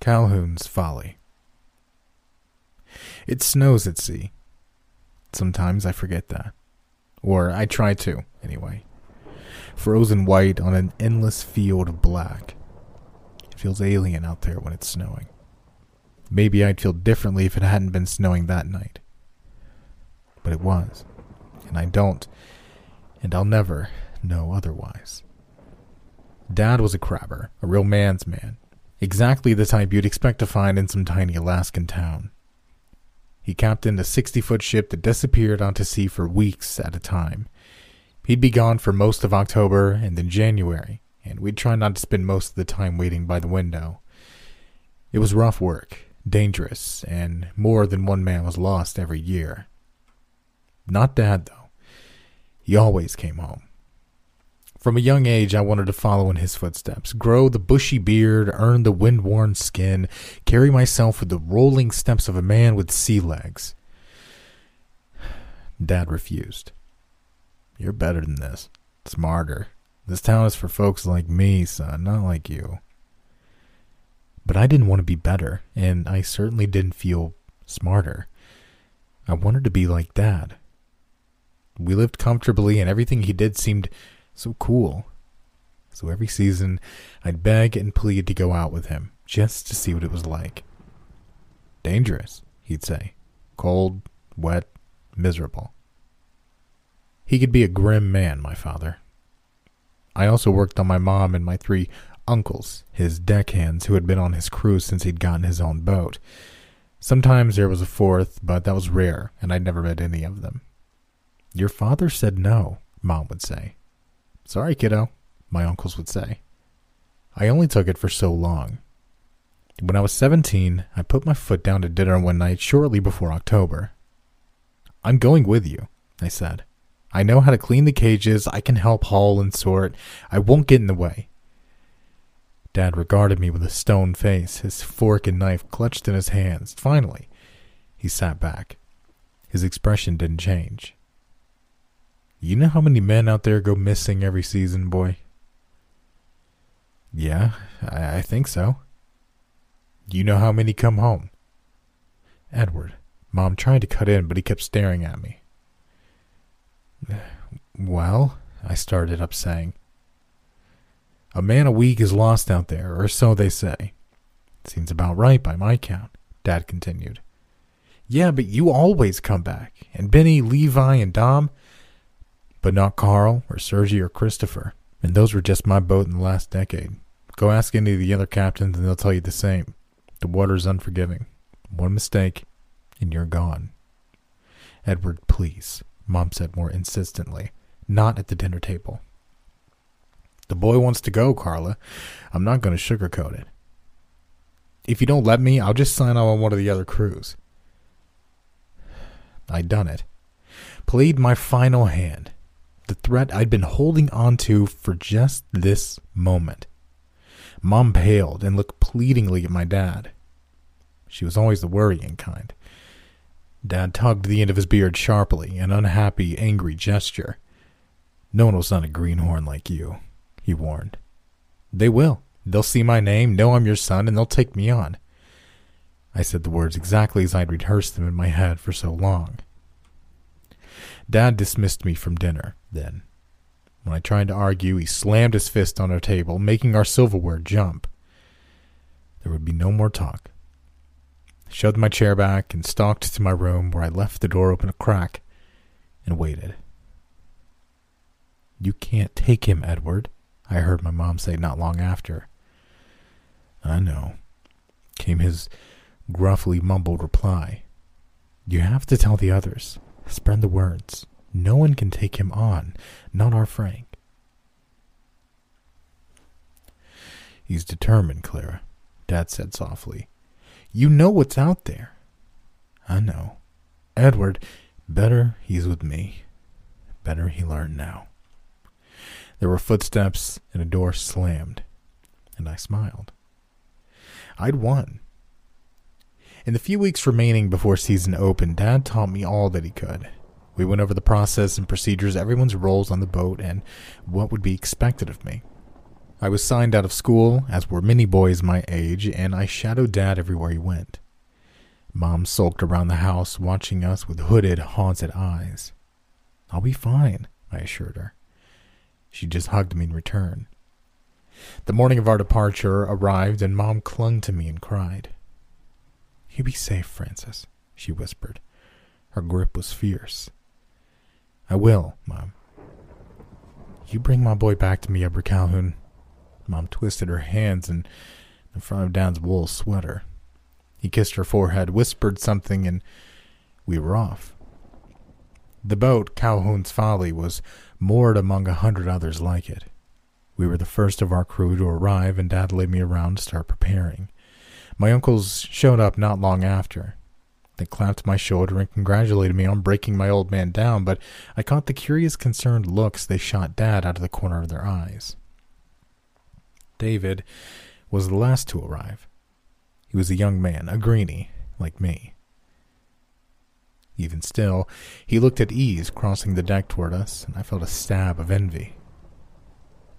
Calhoun's Folly. It snows at sea. Sometimes I forget that. Or I try to, anyway. Frozen white on an endless field of black. It feels alien out there when it's snowing. Maybe I'd feel differently if it hadn't been snowing that night. But it was. And I don't, and I'll never know otherwise. Dad was a crabber, a real man's man. Exactly the type you'd expect to find in some tiny Alaskan town. He captained a 60 foot ship that disappeared onto sea for weeks at a time. He'd be gone for most of October and then January, and we'd try not to spend most of the time waiting by the window. It was rough work, dangerous, and more than one man was lost every year. Not Dad, though. He always came home. From a young age, I wanted to follow in his footsteps, grow the bushy beard, earn the wind worn skin, carry myself with the rolling steps of a man with sea legs. Dad refused. You're better than this, smarter. This town is for folks like me, son, not like you. But I didn't want to be better, and I certainly didn't feel smarter. I wanted to be like Dad. We lived comfortably, and everything he did seemed so cool. So every season, I'd beg and plead to go out with him, just to see what it was like. Dangerous, he'd say. Cold, wet, miserable. He could be a grim man, my father. I also worked on my mom and my three uncles, his deckhands who had been on his crew since he'd gotten his own boat. Sometimes there was a fourth, but that was rare, and I'd never met any of them. Your father said no, Mom would say. Sorry, kiddo, my uncles would say. I only took it for so long. When I was 17, I put my foot down to dinner one night shortly before October. I'm going with you, I said. I know how to clean the cages, I can help haul and sort, I won't get in the way. Dad regarded me with a stone face, his fork and knife clutched in his hands. Finally, he sat back. His expression didn't change. You know how many men out there go missing every season, boy? Yeah, I, I think so. You know how many come home? Edward. Mom tried to cut in, but he kept staring at me. Well, I started up saying. A man a week is lost out there, or so they say. Seems about right by my count, Dad continued. Yeah, but you always come back. And Benny, Levi, and Dom, but not Carl or Sergi or Christopher. And those were just my boat in the last decade. Go ask any of the other captains and they'll tell you the same. The water's unforgiving. One mistake, and you're gone. Edward, please, Mom said more insistently. Not at the dinner table. The boy wants to go, Carla. I'm not going to sugarcoat it. If you don't let me, I'll just sign on one of the other crews. I'd done it. Played my final hand the threat I'd been holding on to for just this moment. Mom paled and looked pleadingly at my dad. She was always the worrying kind. Dad tugged the end of his beard sharply, an unhappy, angry gesture. No one will send a greenhorn like you, he warned. They will. They'll see my name, know I'm your son, and they'll take me on. I said the words exactly as I'd rehearsed them in my head for so long. Dad dismissed me from dinner, then. When I tried to argue, he slammed his fist on our table, making our silverware jump. There would be no more talk. I shoved my chair back and stalked to my room where I left the door open a crack and waited. You can't take him, Edward, I heard my mom say not long after. I know, came his gruffly mumbled reply. You have to tell the others. Spread the words. No one can take him on, not our Frank. He's determined, Clara, Dad said softly. You know what's out there. I know. Edward, better he's with me. Better he learn now. There were footsteps and a door slammed, and I smiled. I'd won. In the few weeks remaining before season opened, Dad taught me all that he could. We went over the process and procedures, everyone's roles on the boat, and what would be expected of me. I was signed out of school, as were many boys my age, and I shadowed Dad everywhere he went. Mom sulked around the house, watching us with hooded, haunted eyes. I'll be fine, I assured her. She just hugged me in return. The morning of our departure arrived, and Mom clung to me and cried. You be safe, Francis, she whispered. Her grip was fierce. I will, Mom. You bring my boy back to me, Edward Calhoun. Mom twisted her hands in the front of Dad's wool sweater. He kissed her forehead, whispered something, and we were off. The boat, Calhoun's Folly, was moored among a hundred others like it. We were the first of our crew to arrive, and Dad laid me around to start preparing. My uncles showed up not long after. They clapped my shoulder and congratulated me on breaking my old man down, but I caught the curious, concerned looks they shot Dad out of the corner of their eyes. David was the last to arrive. He was a young man, a greenie, like me. Even still, he looked at ease crossing the deck toward us, and I felt a stab of envy.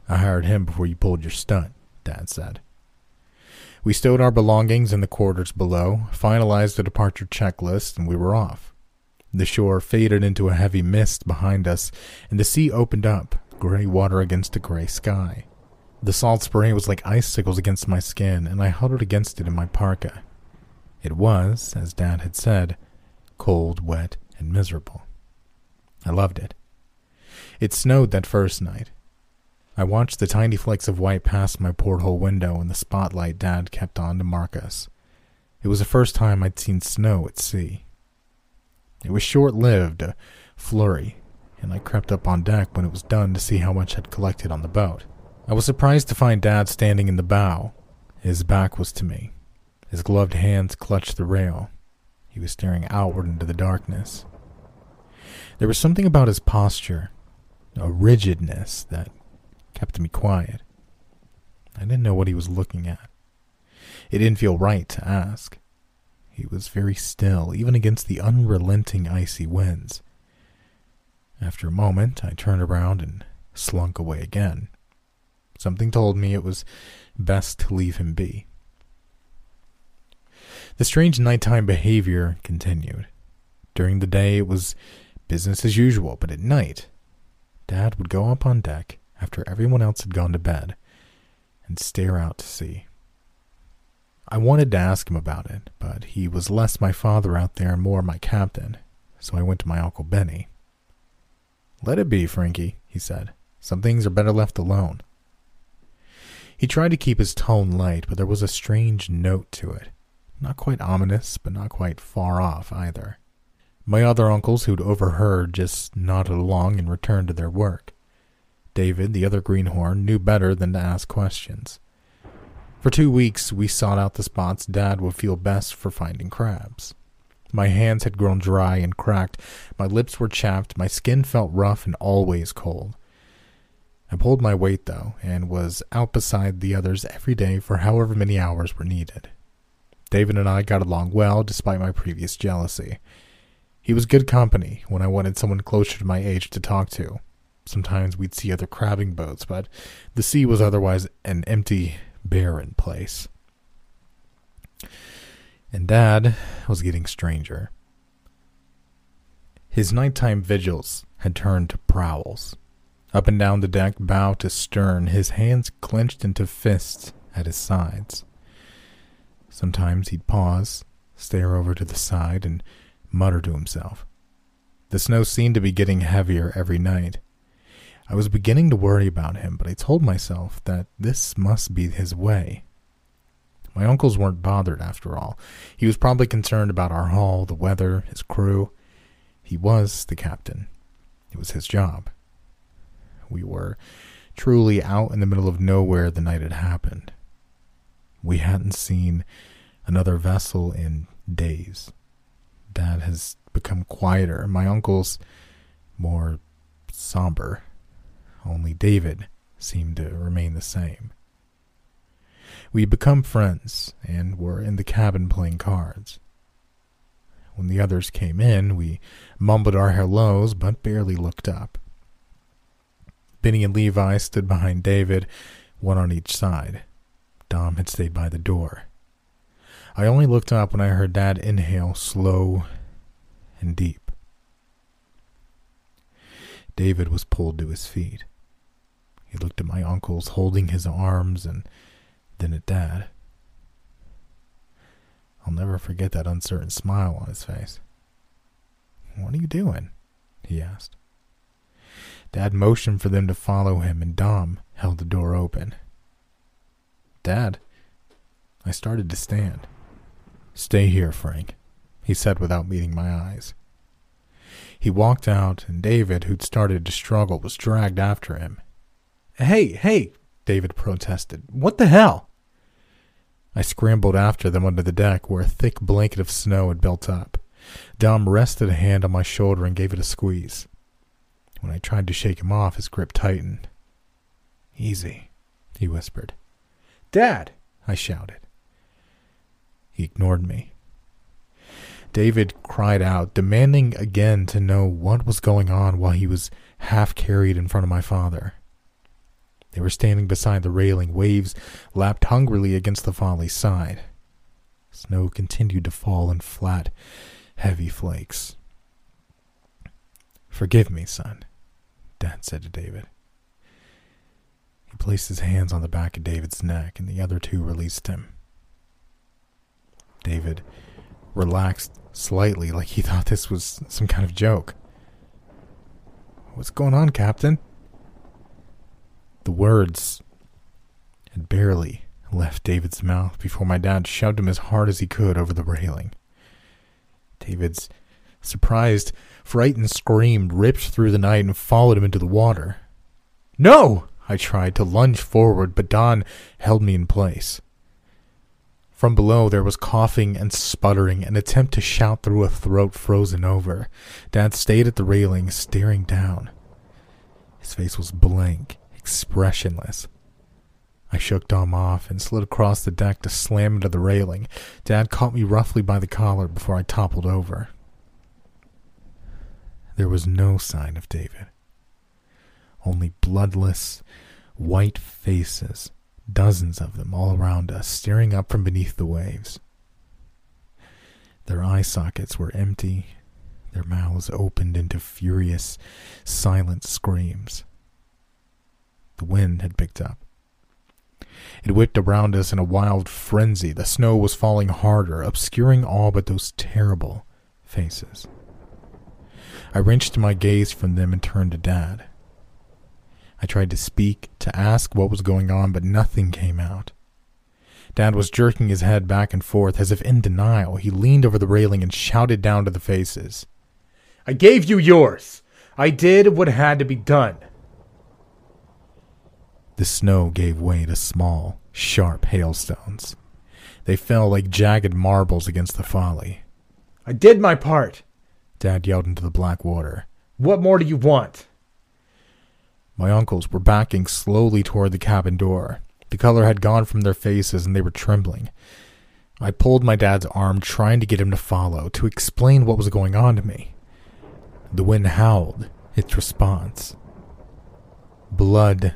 I hired him before you pulled your stunt, Dad said. We stowed our belongings in the quarters below, finalized the departure checklist, and we were off. The shore faded into a heavy mist behind us, and the sea opened up, gray water against a gray sky. The salt spray was like icicles against my skin, and I huddled against it in my parka. It was, as Dad had said, cold, wet, and miserable. I loved it. It snowed that first night. I watched the tiny flecks of white pass my porthole window in the spotlight Dad kept on to mark us. It was the first time I'd seen snow at sea. It was short lived, a flurry, and I crept up on deck when it was done to see how much had collected on the boat. I was surprised to find Dad standing in the bow. His back was to me. His gloved hands clutched the rail. He was staring outward into the darkness. There was something about his posture, a rigidness that kept me quiet. I didn't know what he was looking at. It didn't feel right to ask. He was very still, even against the unrelenting icy winds. After a moment, I turned around and slunk away again. Something told me it was best to leave him be. The strange nighttime behavior continued. During the day, it was business as usual, but at night, Dad would go up on deck after everyone else had gone to bed and stare out to sea. I wanted to ask him about it, but he was less my father out there and more my captain, so I went to my Uncle Benny. Let it be, Frankie, he said. Some things are better left alone. He tried to keep his tone light, but there was a strange note to it. Not quite ominous, but not quite far off either. My other uncles, who'd overheard, just nodded along and returned to their work. David, the other greenhorn, knew better than to ask questions. For two weeks, we sought out the spots Dad would feel best for finding crabs. My hands had grown dry and cracked, my lips were chapped, my skin felt rough and always cold. I pulled my weight, though, and was out beside the others every day for however many hours were needed. David and I got along well despite my previous jealousy. He was good company when I wanted someone closer to my age to talk to. Sometimes we'd see other crabbing boats, but the sea was otherwise an empty, barren place. And Dad was getting stranger. His nighttime vigils had turned to prowls. Up and down the deck, bow to stern, his hands clenched into fists at his sides. Sometimes he'd pause, stare over to the side, and mutter to himself. The snow seemed to be getting heavier every night. I was beginning to worry about him, but I told myself that this must be his way. My uncles weren't bothered after all. He was probably concerned about our haul, the weather, his crew. He was the captain. It was his job. We were truly out in the middle of nowhere the night it happened. We hadn't seen another vessel in days. Dad has become quieter. My uncle's more somber. Only David seemed to remain the same. We had become friends and were in the cabin playing cards. When the others came in, we mumbled our hellos but barely looked up. Benny and Levi stood behind David, one on each side. Dom had stayed by the door. I only looked up when I heard Dad inhale slow and deep. David was pulled to his feet. He looked at my uncles holding his arms and then at Dad. I'll never forget that uncertain smile on his face. What are you doing? he asked. Dad motioned for them to follow him, and Dom held the door open. Dad, I started to stand. Stay here, Frank, he said without meeting my eyes. He walked out, and David, who'd started to struggle, was dragged after him. Hey, hey, David protested. What the hell? I scrambled after them under the deck where a thick blanket of snow had built up. Dom rested a hand on my shoulder and gave it a squeeze. When I tried to shake him off, his grip tightened. Easy, he whispered. Dad, I shouted. He ignored me. David cried out, demanding again to know what was going on while he was half carried in front of my father. They were standing beside the railing. Waves lapped hungrily against the folly's side. Snow continued to fall in flat, heavy flakes. Forgive me, son, Dad said to David. He placed his hands on the back of David's neck, and the other two released him. David relaxed slightly, like he thought this was some kind of joke. What's going on, Captain? The words had barely left David's mouth before my dad shoved him as hard as he could over the railing. David's surprised, frightened scream ripped through the night and followed him into the water. No! I tried to lunge forward, but Dom held me in place. From below there was coughing and sputtering, an attempt to shout through a throat frozen over. Dad stayed at the railing, staring down. His face was blank, expressionless. I shook Dom off and slid across the deck to slam into the railing. Dad caught me roughly by the collar before I toppled over. There was no sign of David. Only bloodless, white faces, dozens of them all around us, staring up from beneath the waves. Their eye sockets were empty, their mouths opened into furious, silent screams. The wind had picked up. It whipped around us in a wild frenzy. The snow was falling harder, obscuring all but those terrible faces. I wrenched my gaze from them and turned to Dad. I tried to speak, to ask what was going on, but nothing came out. Dad was jerking his head back and forth as if in denial. He leaned over the railing and shouted down to the faces. I gave you yours. I did what had to be done. The snow gave way to small, sharp hailstones. They fell like jagged marbles against the folly. I did my part, Dad yelled into the black water. What more do you want? My uncles were backing slowly toward the cabin door. The color had gone from their faces and they were trembling. I pulled my dad's arm, trying to get him to follow, to explain what was going on to me. The wind howled, its response. Blood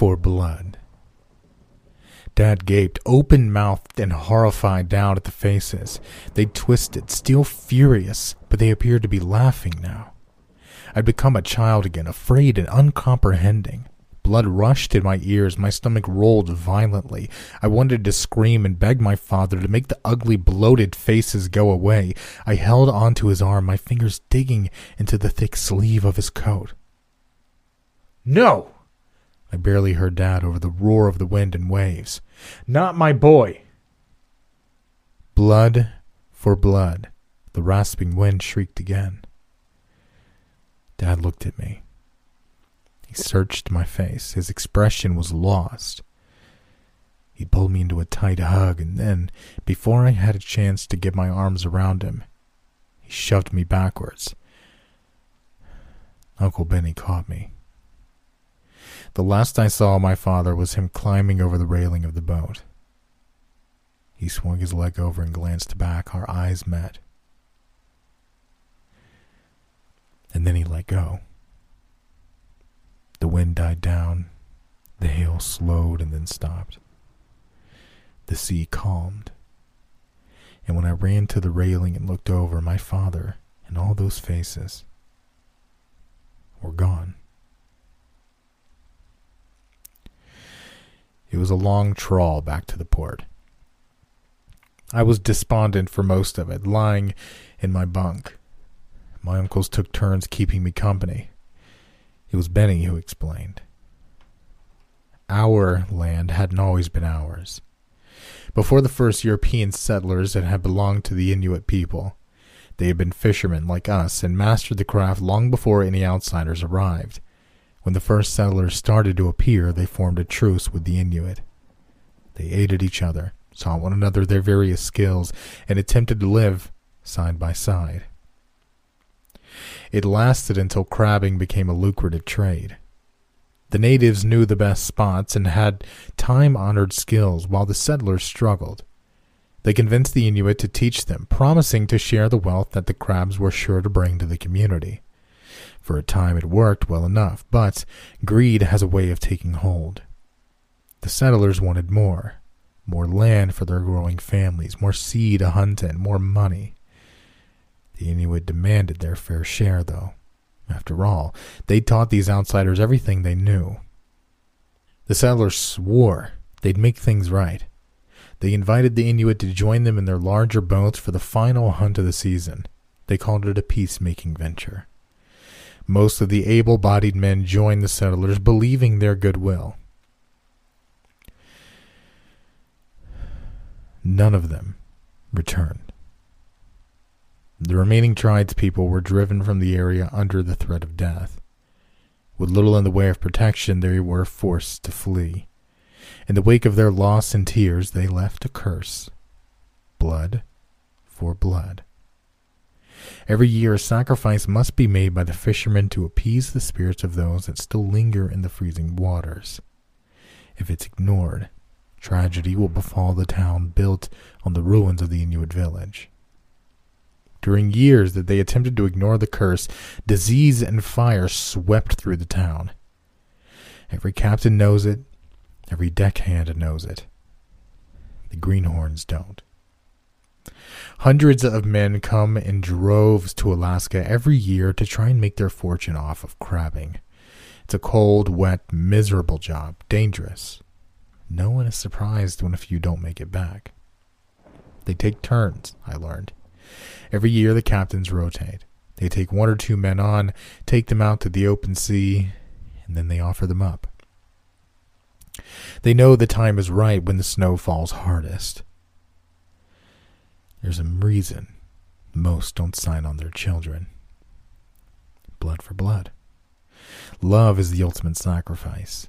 for blood. Dad gaped, open mouthed and horrified down at the faces. They twisted, still furious, but they appeared to be laughing now. I'd become a child again, afraid and uncomprehending. Blood rushed in my ears, my stomach rolled violently. I wanted to scream and beg my father to make the ugly, bloated faces go away. I held onto his arm, my fingers digging into the thick sleeve of his coat. No! I barely heard Dad over the roar of the wind and waves. Not my boy. Blood for blood, the rasping wind shrieked again. Dad looked at me. He searched my face. His expression was lost. He pulled me into a tight hug, and then, before I had a chance to get my arms around him, he shoved me backwards. Uncle Benny caught me. The last I saw of my father was him climbing over the railing of the boat. He swung his leg over and glanced back. Our eyes met. And then he let go. The wind died down. The hail slowed and then stopped. The sea calmed. And when I ran to the railing and looked over, my father and all those faces were gone. It was a long trawl back to the port. I was despondent for most of it, lying in my bunk. My uncles took turns keeping me company. It was Benny who explained. Our land hadn't always been ours. Before the first European settlers, it had belonged to the Inuit people. They had been fishermen like us and mastered the craft long before any outsiders arrived. When the first settlers started to appear, they formed a truce with the Inuit. They aided each other, taught one another their various skills, and attempted to live side by side. It lasted until crabbing became a lucrative trade. The natives knew the best spots and had time honored skills while the settlers struggled. They convinced the Inuit to teach them, promising to share the wealth that the crabs were sure to bring to the community. For a time it worked well enough, but greed has a way of taking hold. The settlers wanted more more land for their growing families, more sea to hunt in, more money. The Inuit demanded their fair share, though. After all, they taught these outsiders everything they knew. The settlers swore they'd make things right. They invited the Inuit to join them in their larger boats for the final hunt of the season. They called it a peacemaking venture. Most of the able bodied men joined the settlers, believing their goodwill. None of them returned. The remaining tribespeople were driven from the area under the threat of death. With little in the way of protection, they were forced to flee. In the wake of their loss and tears, they left a curse blood for blood. Every year, a sacrifice must be made by the fishermen to appease the spirits of those that still linger in the freezing waters. If it's ignored, tragedy will befall the town built on the ruins of the Inuit village. During years that they attempted to ignore the curse, disease and fire swept through the town. Every captain knows it, every deckhand knows it. The greenhorns don't. Hundreds of men come in droves to Alaska every year to try and make their fortune off of crabbing. It's a cold, wet, miserable job, dangerous. No one is surprised when a few don't make it back. They take turns, I learned. Every year the captains rotate. They take one or two men on, take them out to the open sea, and then they offer them up. They know the time is right when the snow falls hardest. There's a reason most don't sign on their children. Blood for blood. Love is the ultimate sacrifice.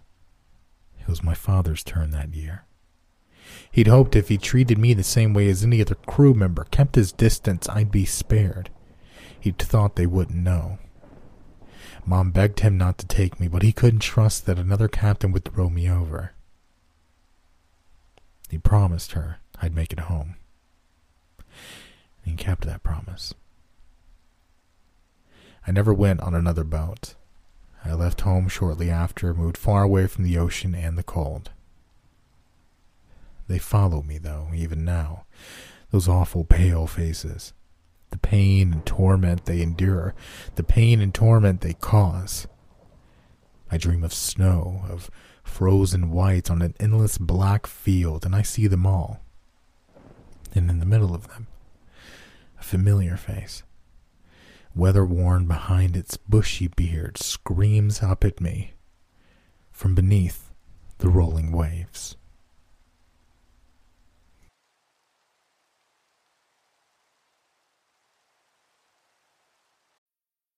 It was my father's turn that year. He'd hoped if he treated me the same way as any other crew member, kept his distance, I'd be spared. He'd thought they wouldn't know. Mom begged him not to take me, but he couldn't trust that another captain would throw me over. He promised her I'd make it home. And kept that promise. I never went on another boat. I left home shortly after, moved far away from the ocean and the cold. They follow me, though, even now. Those awful pale faces. The pain and torment they endure. The pain and torment they cause. I dream of snow, of frozen white on an endless black field, and I see them all. And in the middle of them, a familiar face, weather worn behind its bushy beard, screams up at me from beneath the rolling waves.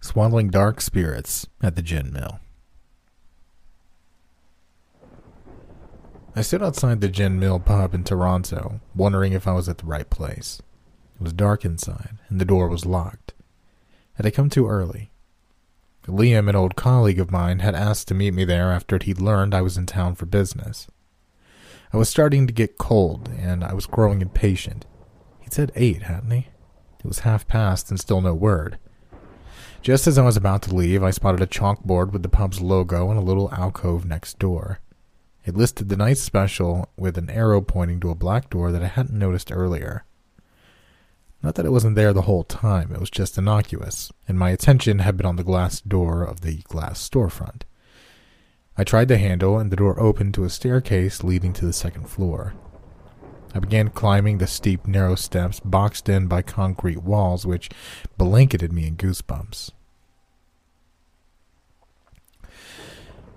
Swaddling dark spirits at the gin mill. I stood outside the gin mill pub in Toronto, wondering if I was at the right place. It was dark inside, and the door was locked. Had I come too early? Liam, an old colleague of mine, had asked to meet me there after he'd learned I was in town for business. I was starting to get cold, and I was growing impatient. He'd said eight, hadn't he? It was half past and still no word. Just as I was about to leave, I spotted a chalkboard with the pub's logo in a little alcove next door. It listed the night special with an arrow pointing to a black door that I hadn't noticed earlier. Not that it wasn't there the whole time, it was just innocuous, and my attention had been on the glass door of the glass storefront. I tried the handle, and the door opened to a staircase leading to the second floor. I began climbing the steep, narrow steps boxed in by concrete walls, which blanketed me in goosebumps.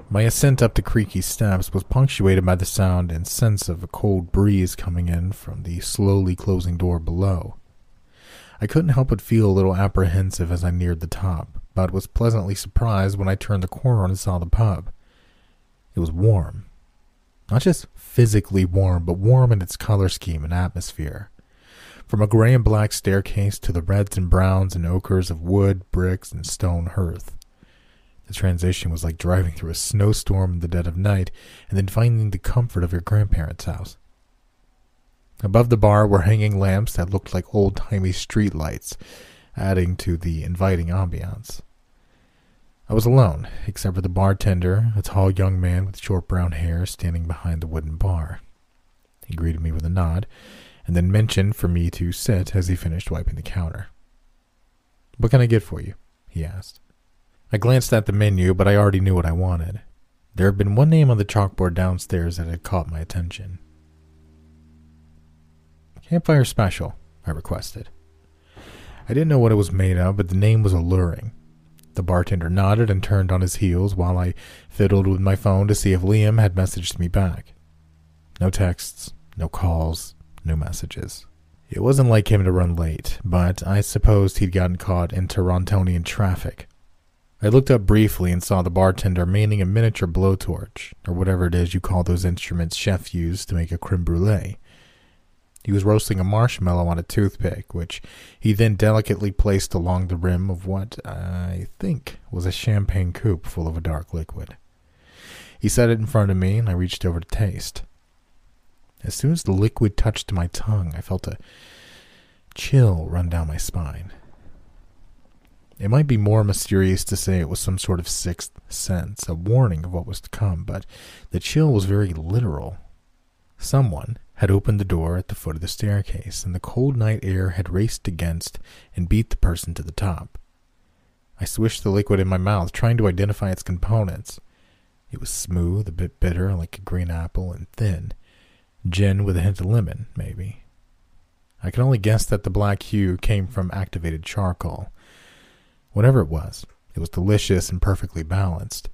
My ascent up the creaky steps was punctuated by the sound and sense of a cold breeze coming in from the slowly closing door below. I couldn't help but feel a little apprehensive as I neared the top, but was pleasantly surprised when I turned the corner and saw the pub. It was warm. Not just physically warm, but warm in its color scheme and atmosphere. From a gray and black staircase to the reds and browns and ochres of wood, bricks, and stone hearth. The transition was like driving through a snowstorm in the dead of night and then finding the comfort of your grandparents' house. Above the bar were hanging lamps that looked like old timey street lights, adding to the inviting ambiance. I was alone, except for the bartender, a tall young man with short brown hair, standing behind the wooden bar. He greeted me with a nod, and then mentioned for me to sit as he finished wiping the counter. What can I get for you? he asked. I glanced at the menu, but I already knew what I wanted. There had been one name on the chalkboard downstairs that had caught my attention. Campfire Special, I requested. I didn't know what it was made of, but the name was alluring. The bartender nodded and turned on his heels while I fiddled with my phone to see if Liam had messaged me back. No texts, no calls, no messages. It wasn't like him to run late, but I supposed he'd gotten caught in Torontonian traffic. I looked up briefly and saw the bartender manning a miniature blowtorch, or whatever it is you call those instruments chefs use to make a creme brulee. He was roasting a marshmallow on a toothpick, which he then delicately placed along the rim of what I think was a champagne coupe full of a dark liquid. He set it in front of me, and I reached over to taste. As soon as the liquid touched my tongue, I felt a chill run down my spine. It might be more mysterious to say it was some sort of sixth sense, a warning of what was to come, but the chill was very literal. Someone had opened the door at the foot of the staircase, and the cold night air had raced against and beat the person to the top. I swished the liquid in my mouth, trying to identify its components. It was smooth, a bit bitter, like a green apple, and thin. Gin with a hint of lemon, maybe. I could only guess that the black hue came from activated charcoal. Whatever it was, it was delicious and perfectly balanced.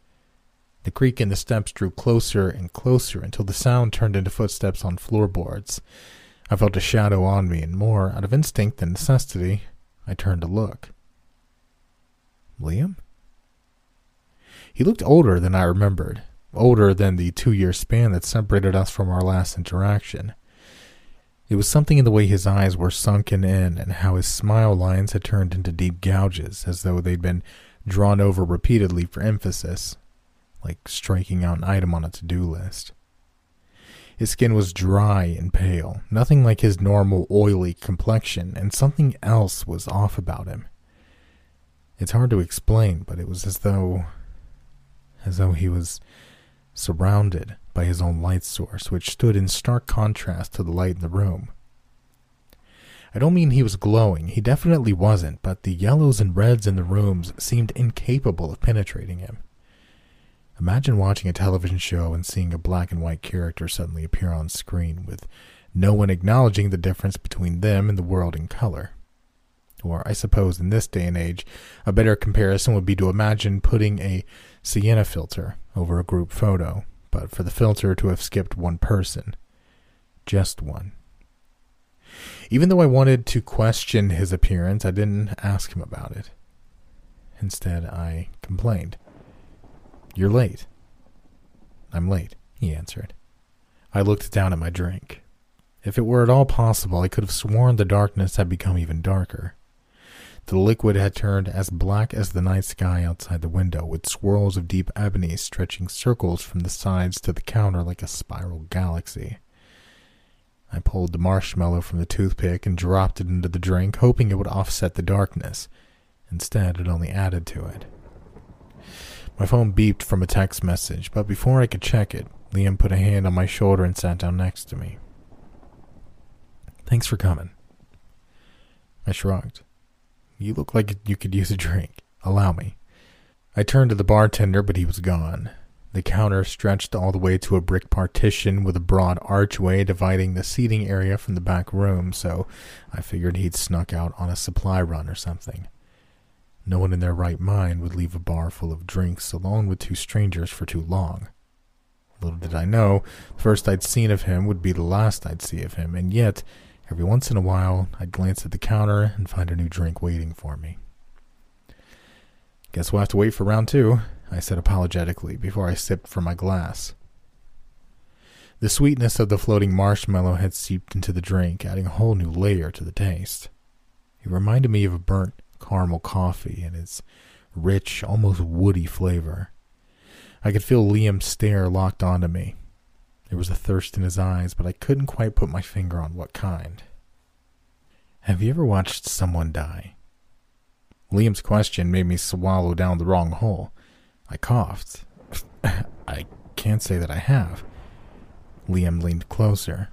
The creak in the steps drew closer and closer until the sound turned into footsteps on floorboards. I felt a shadow on me, and more out of instinct than necessity, I turned to look. Liam? He looked older than I remembered, older than the two year span that separated us from our last interaction. It was something in the way his eyes were sunken in and how his smile lines had turned into deep gouges, as though they'd been drawn over repeatedly for emphasis, like striking out an item on a to do list. His skin was dry and pale, nothing like his normal oily complexion, and something else was off about him. It's hard to explain, but it was as though as though he was surrounded by his own light source, which stood in stark contrast to the light in the room. I don't mean he was glowing, he definitely wasn't, but the yellows and reds in the rooms seemed incapable of penetrating him. Imagine watching a television show and seeing a black and white character suddenly appear on screen with no one acknowledging the difference between them and the world in color. Or, I suppose, in this day and age, a better comparison would be to imagine putting a sienna filter over a group photo, but for the filter to have skipped one person. Just one. Even though I wanted to question his appearance, I didn't ask him about it. Instead, I complained. You're late. I'm late, he answered. I looked down at my drink. If it were at all possible, I could have sworn the darkness had become even darker. The liquid had turned as black as the night sky outside the window, with swirls of deep ebony stretching circles from the sides to the counter like a spiral galaxy. I pulled the marshmallow from the toothpick and dropped it into the drink, hoping it would offset the darkness. Instead, it only added to it. My phone beeped from a text message, but before I could check it, Liam put a hand on my shoulder and sat down next to me. Thanks for coming. I shrugged. You look like you could use a drink. Allow me. I turned to the bartender, but he was gone. The counter stretched all the way to a brick partition with a broad archway dividing the seating area from the back room, so I figured he'd snuck out on a supply run or something. No one in their right mind would leave a bar full of drinks alone with two strangers for too long. Little did I know, the first I'd seen of him would be the last I'd see of him, and yet Every once in a while, I'd glance at the counter and find a new drink waiting for me. Guess we'll have to wait for round two, I said apologetically before I sipped from my glass. The sweetness of the floating marshmallow had seeped into the drink, adding a whole new layer to the taste. It reminded me of a burnt caramel coffee and its rich, almost woody flavor. I could feel Liam's stare locked onto me, there was a thirst in his eyes, but I couldn't quite put my finger on what kind. Have you ever watched someone die? Liam's question made me swallow down the wrong hole. I coughed. I can't say that I have. Liam leaned closer.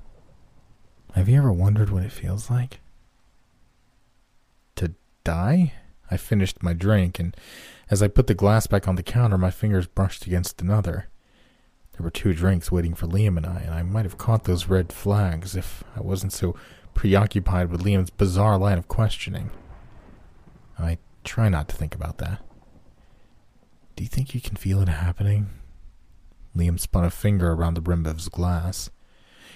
Have you ever wondered what it feels like? Die? I finished my drink, and as I put the glass back on the counter, my fingers brushed against another. There were two drinks waiting for Liam and I, and I might have caught those red flags if I wasn't so preoccupied with Liam's bizarre line of questioning. I try not to think about that. Do you think you can feel it happening? Liam spun a finger around the rim of his glass.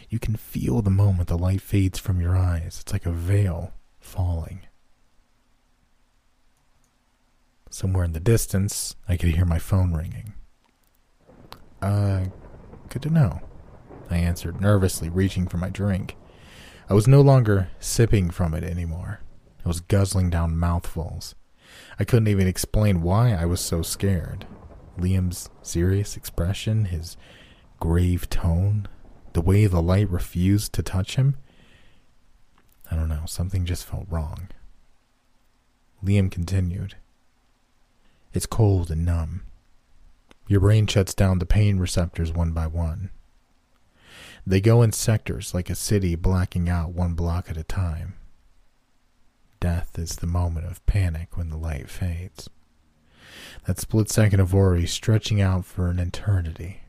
You can feel the moment the light fades from your eyes. It's like a veil falling. Somewhere in the distance, I could hear my phone ringing. Uh, good to know. I answered nervously, reaching for my drink. I was no longer sipping from it anymore. I was guzzling down mouthfuls. I couldn't even explain why I was so scared. Liam's serious expression, his grave tone, the way the light refused to touch him. I don't know, something just felt wrong. Liam continued. It's cold and numb. Your brain shuts down the pain receptors one by one. They go in sectors like a city blacking out one block at a time. Death is the moment of panic when the light fades. That split second of worry stretching out for an eternity.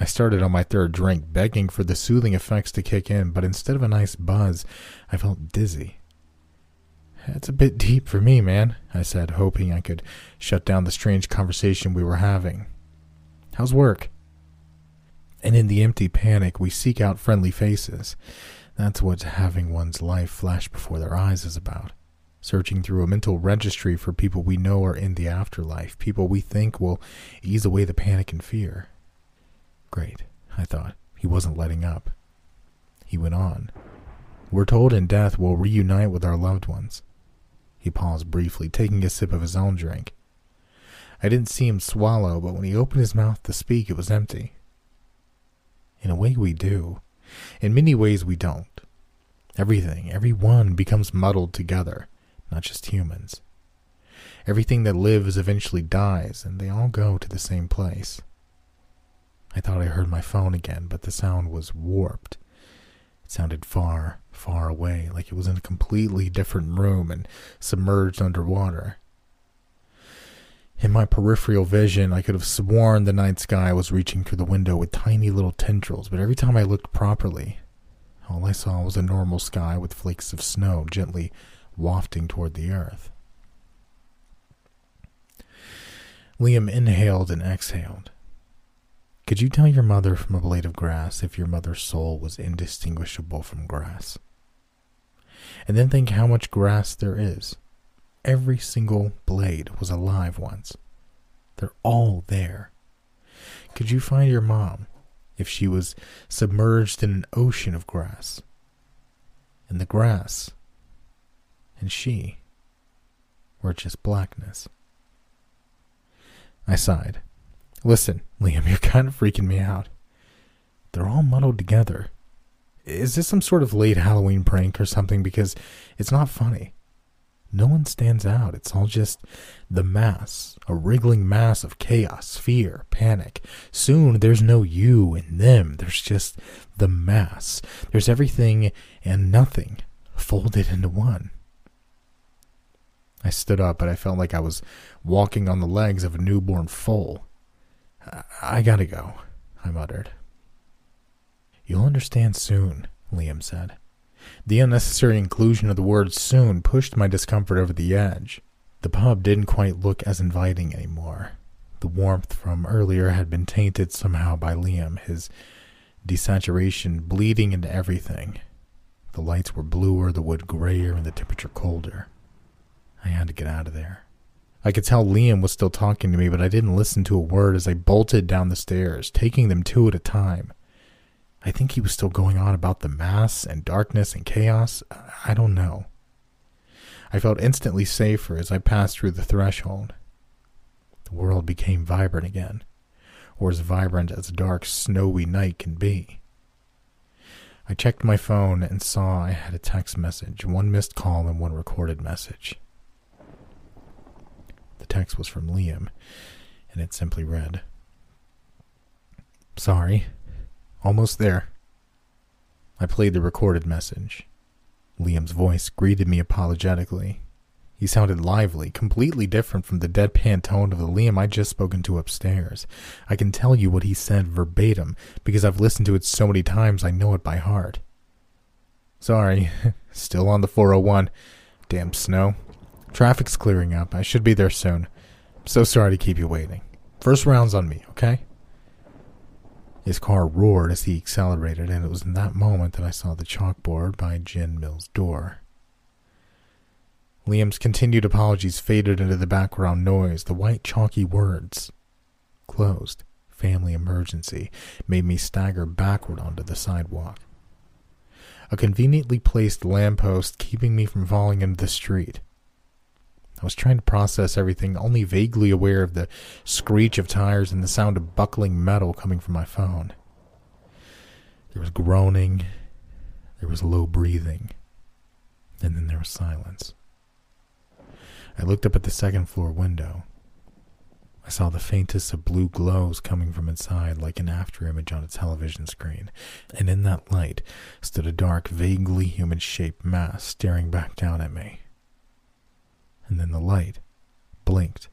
I started on my third drink, begging for the soothing effects to kick in, but instead of a nice buzz, I felt dizzy. That's a bit deep for me, man, I said, hoping I could shut down the strange conversation we were having. How's work? And in the empty panic, we seek out friendly faces. That's what having one's life flash before their eyes is about. Searching through a mental registry for people we know are in the afterlife, people we think will ease away the panic and fear. Great, I thought. He wasn't letting up. He went on. We're told in death we'll reunite with our loved ones. He paused briefly, taking a sip of his own drink. I didn't see him swallow, but when he opened his mouth to speak, it was empty. In a way, we do. In many ways, we don't. Everything, every one becomes muddled together, not just humans. Everything that lives eventually dies, and they all go to the same place. I thought I heard my phone again, but the sound was warped. It sounded far, far away, like it was in a completely different room and submerged underwater. In my peripheral vision, I could have sworn the night sky was reaching through the window with tiny little tendrils, but every time I looked properly, all I saw was a normal sky with flakes of snow gently wafting toward the earth. Liam inhaled and exhaled. Could you tell your mother from a blade of grass if your mother's soul was indistinguishable from grass? And then think how much grass there is. Every single blade was alive once. They're all there. Could you find your mom if she was submerged in an ocean of grass? And the grass and she were just blackness. I sighed. Listen, Liam, you're kind of freaking me out. They're all muddled together. Is this some sort of late Halloween prank or something? Because it's not funny. No one stands out. It's all just the mass, a wriggling mass of chaos, fear, panic. Soon there's no you and them. There's just the mass. There's everything and nothing folded into one. I stood up, but I felt like I was walking on the legs of a newborn foal. I gotta go, I muttered. You'll understand soon, Liam said. The unnecessary inclusion of the word soon pushed my discomfort over the edge. The pub didn't quite look as inviting anymore. The warmth from earlier had been tainted somehow by Liam, his desaturation bleeding into everything. The lights were bluer, the wood grayer, and the temperature colder. I had to get out of there. I could tell Liam was still talking to me, but I didn't listen to a word as I bolted down the stairs, taking them two at a time. I think he was still going on about the mass and darkness and chaos. I don't know. I felt instantly safer as I passed through the threshold. The world became vibrant again, or as vibrant as a dark, snowy night can be. I checked my phone and saw I had a text message, one missed call, and one recorded message. The text was from Liam, and it simply read Sorry. Almost there. I played the recorded message. Liam's voice greeted me apologetically. He sounded lively, completely different from the deadpan tone of the Liam I'd just spoken to upstairs. I can tell you what he said verbatim because I've listened to it so many times I know it by heart. Sorry, still on the 401. Damn snow. Traffic's clearing up. I should be there soon. I'm so sorry to keep you waiting. First round's on me, okay? His car roared as he accelerated, and it was in that moment that I saw the chalkboard by Jen Mill's door. Liam's continued apologies faded into the background noise. The white chalky words, closed, family emergency, made me stagger backward onto the sidewalk. A conveniently placed lamppost keeping me from falling into the street. I was trying to process everything, only vaguely aware of the screech of tires and the sound of buckling metal coming from my phone. There was groaning, there was low breathing, and then there was silence. I looked up at the second floor window. I saw the faintest of blue glows coming from inside like an afterimage on a television screen, and in that light stood a dark, vaguely human shaped mass staring back down at me and then the light blinked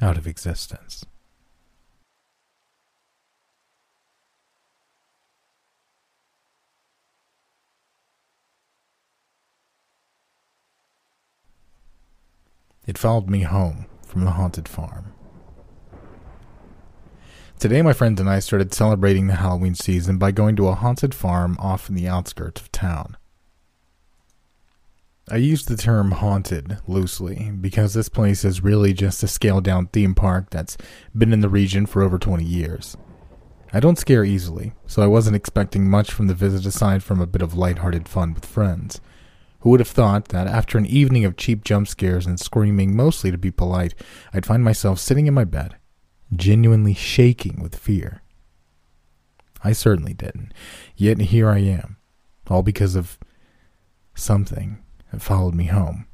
out of existence. It followed me home from the haunted farm. Today, my friends and I started celebrating the Halloween season by going to a haunted farm off in the outskirts of town. I use the term haunted loosely because this place is really just a scaled down theme park that's been in the region for over 20 years. I don't scare easily, so I wasn't expecting much from the visit aside from a bit of light-hearted fun with friends. Who would have thought that after an evening of cheap jump scares and screaming, mostly to be polite, I'd find myself sitting in my bed, genuinely shaking with fear? I certainly didn't. Yet here I am, all because of something and followed me home.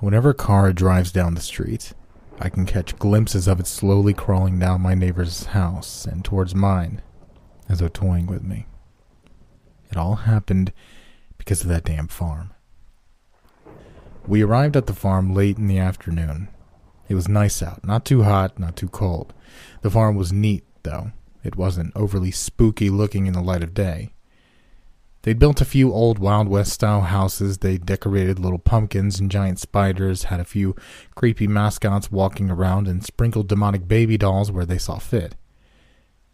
Whenever a car drives down the street, I can catch glimpses of it slowly crawling down my neighbor's house and towards mine, as though toying with me. It all happened because of that damn farm. We arrived at the farm late in the afternoon. It was nice out, not too hot, not too cold. The farm was neat, though. It wasn't overly spooky looking in the light of day. They'd built a few old Wild West style houses. They decorated little pumpkins and giant spiders, had a few creepy mascots walking around, and sprinkled demonic baby dolls where they saw fit.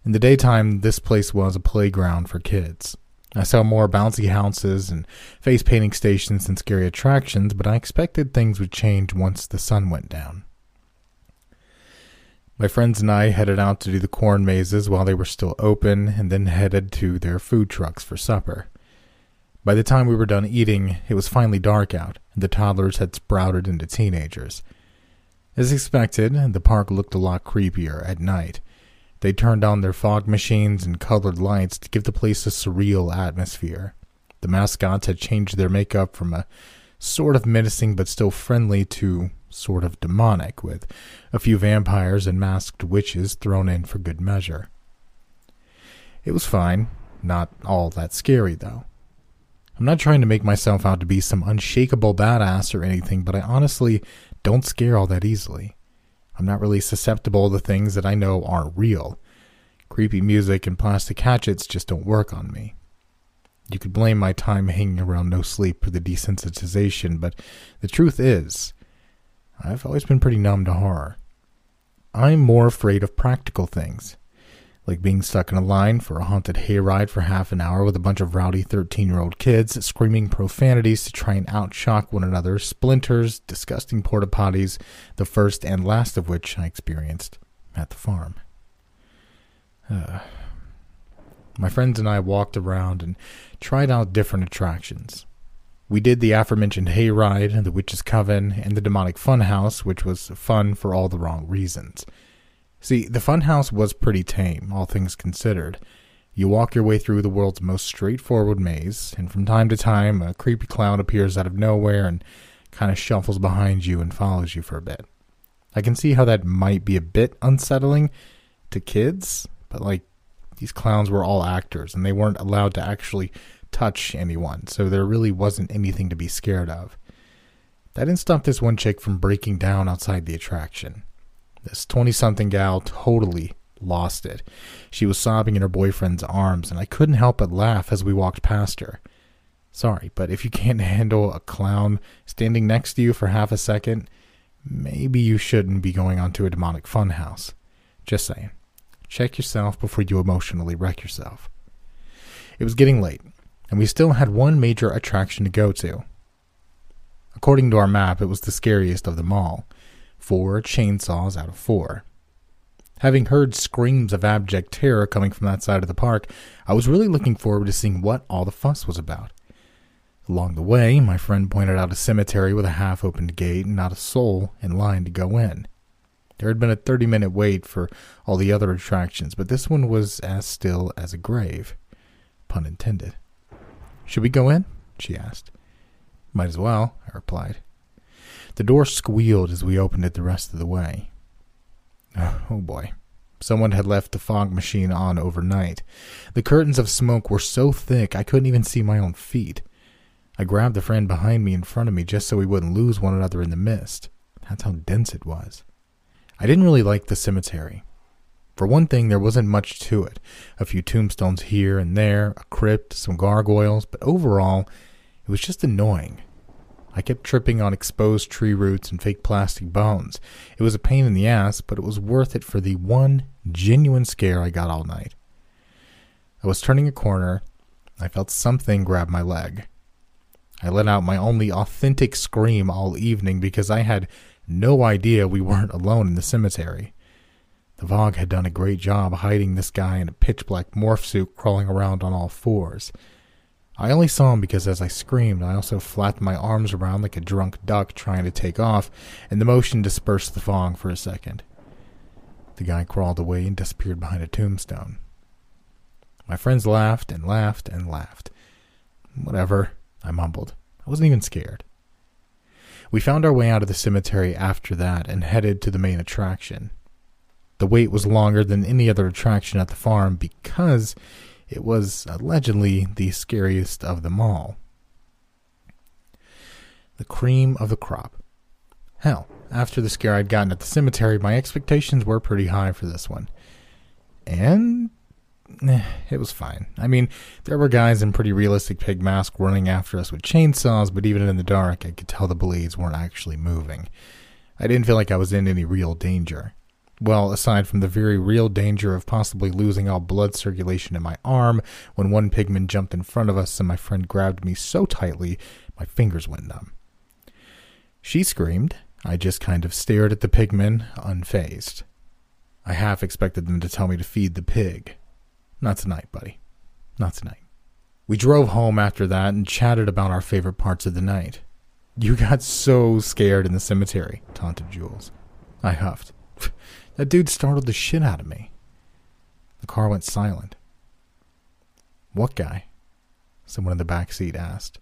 In the daytime, this place was a playground for kids. I saw more bouncy houses and face painting stations and scary attractions, but I expected things would change once the sun went down. My friends and I headed out to do the corn mazes while they were still open, and then headed to their food trucks for supper. By the time we were done eating, it was finally dark out, and the toddlers had sprouted into teenagers. As expected, the park looked a lot creepier at night. They turned on their fog machines and colored lights to give the place a surreal atmosphere. The mascots had changed their makeup from a sort of menacing but still friendly to sort of demonic, with a few vampires and masked witches thrown in for good measure. It was fine, not all that scary, though. I'm not trying to make myself out to be some unshakable badass or anything, but I honestly don't scare all that easily. I'm not really susceptible to things that I know aren't real. Creepy music and plastic hatchets just don't work on me. You could blame my time hanging around NoSleep for the desensitization, but the truth is, I've always been pretty numb to horror. I'm more afraid of practical things like being stuck in a line for a haunted hayride for half an hour with a bunch of rowdy 13 year old kids screaming profanities to try and outshock one another, splinters, disgusting porta potties, the first and last of which I experienced at the farm. Uh, my friends and I walked around and tried out different attractions. We did the aforementioned hayride, the Witch's Coven, and the Demonic Funhouse, which was fun for all the wrong reasons. See, the funhouse was pretty tame, all things considered. You walk your way through the world's most straightforward maze, and from time to time, a creepy clown appears out of nowhere and kind of shuffles behind you and follows you for a bit. I can see how that might be a bit unsettling to kids, but like, these clowns were all actors, and they weren't allowed to actually touch anyone, so there really wasn't anything to be scared of. That didn't stop this one chick from breaking down outside the attraction. This 20 something gal totally lost it. She was sobbing in her boyfriend's arms, and I couldn't help but laugh as we walked past her. Sorry, but if you can't handle a clown standing next to you for half a second, maybe you shouldn't be going onto a demonic funhouse. Just saying. Check yourself before you emotionally wreck yourself. It was getting late, and we still had one major attraction to go to. According to our map, it was the scariest of them all four chainsaws out of four. Having heard screams of abject terror coming from that side of the park, I was really looking forward to seeing what all the fuss was about. Along the way, my friend pointed out a cemetery with a half opened gate and not a soul in line to go in. There had been a 30 minute wait for all the other attractions, but this one was as still as a grave. Pun intended. Should we go in? she asked. Might as well, I replied. The door squealed as we opened it the rest of the way. Oh boy. Someone had left the fog machine on overnight. The curtains of smoke were so thick I couldn't even see my own feet. I grabbed the friend behind me in front of me just so we wouldn't lose one another in the mist. That's how dense it was. I didn't really like the cemetery. For one thing, there wasn't much to it. A few tombstones here and there, a crypt, some gargoyles, but overall, it was just annoying. I kept tripping on exposed tree roots and fake plastic bones. It was a pain in the ass, but it was worth it for the one genuine scare I got all night. I was turning a corner. I felt something grab my leg. I let out my only authentic scream all evening because I had no idea we weren't alone in the cemetery. The fog had done a great job hiding this guy in a pitch black morph suit crawling around on all fours. I only saw him because as I screamed, I also flapped my arms around like a drunk duck trying to take off, and the motion dispersed the fog for a second. The guy crawled away and disappeared behind a tombstone. My friends laughed and laughed and laughed. Whatever, I mumbled. I wasn't even scared. We found our way out of the cemetery after that and headed to the main attraction. The wait was longer than any other attraction at the farm because it was allegedly the scariest of them all. The cream of the crop. Hell, after the scare I'd gotten at the cemetery, my expectations were pretty high for this one. And eh, it was fine. I mean, there were guys in pretty realistic pig masks running after us with chainsaws, but even in the dark, I could tell the blades weren't actually moving. I didn't feel like I was in any real danger. Well, aside from the very real danger of possibly losing all blood circulation in my arm when one pigman jumped in front of us and my friend grabbed me so tightly my fingers went numb. She screamed. I just kind of stared at the pigmen, unfazed. I half expected them to tell me to feed the pig. Not tonight, buddy. Not tonight. We drove home after that and chatted about our favorite parts of the night. You got so scared in the cemetery, taunted Jules. I huffed. That dude startled the shit out of me. The car went silent. What guy? Someone in the back seat asked.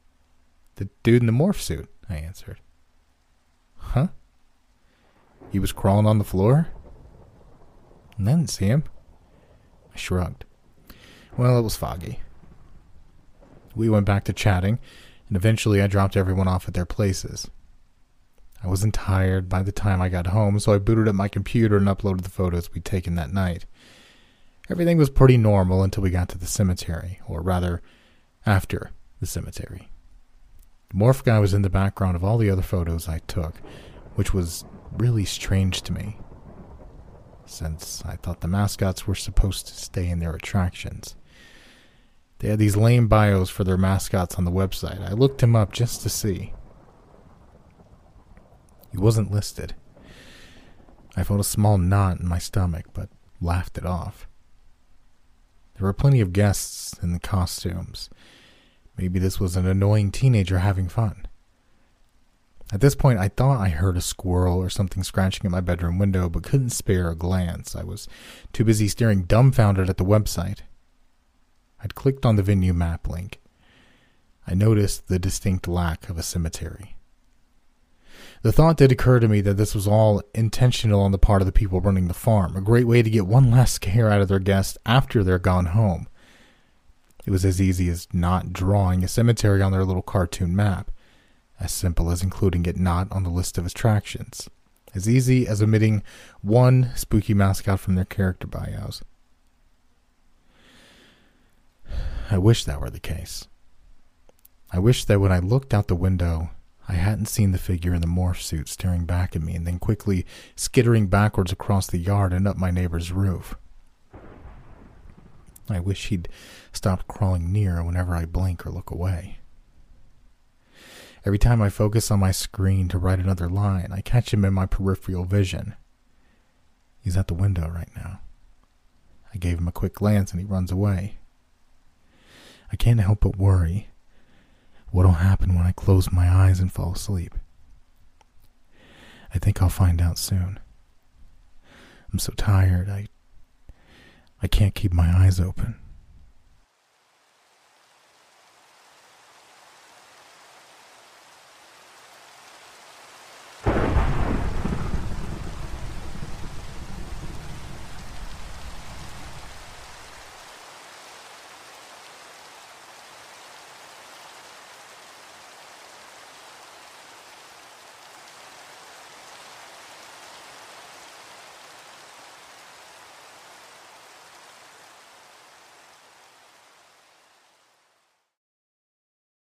The dude in the morph suit, I answered. Huh? He was crawling on the floor? I didn't see him. I shrugged. Well, it was foggy. We went back to chatting, and eventually I dropped everyone off at their places. I wasn't tired by the time I got home, so I booted up my computer and uploaded the photos we'd taken that night. Everything was pretty normal until we got to the cemetery, or rather, after the cemetery. The morph guy was in the background of all the other photos I took, which was really strange to me, since I thought the mascots were supposed to stay in their attractions. They had these lame bios for their mascots on the website. I looked him up just to see. He wasn't listed. I felt a small knot in my stomach, but laughed it off. There were plenty of guests in the costumes. Maybe this was an annoying teenager having fun. At this point, I thought I heard a squirrel or something scratching at my bedroom window, but couldn't spare a glance. I was too busy staring dumbfounded at the website. I'd clicked on the venue map link. I noticed the distinct lack of a cemetery. The thought did occur to me that this was all intentional on the part of the people running the farm, a great way to get one last scare out of their guests after they're gone home. It was as easy as not drawing a cemetery on their little cartoon map, as simple as including it not on the list of attractions, as easy as omitting one spooky mascot from their character bios. I wish that were the case. I wish that when I looked out the window I hadn't seen the figure in the morph suit staring back at me and then quickly skittering backwards across the yard and up my neighbor's roof. I wish he'd stopped crawling near whenever I blink or look away. Every time I focus on my screen to write another line, I catch him in my peripheral vision. He's at the window right now. I gave him a quick glance and he runs away. I can't help but worry What'll happen when I close my eyes and fall asleep? I think I'll find out soon. I'm so tired, I I can't keep my eyes open.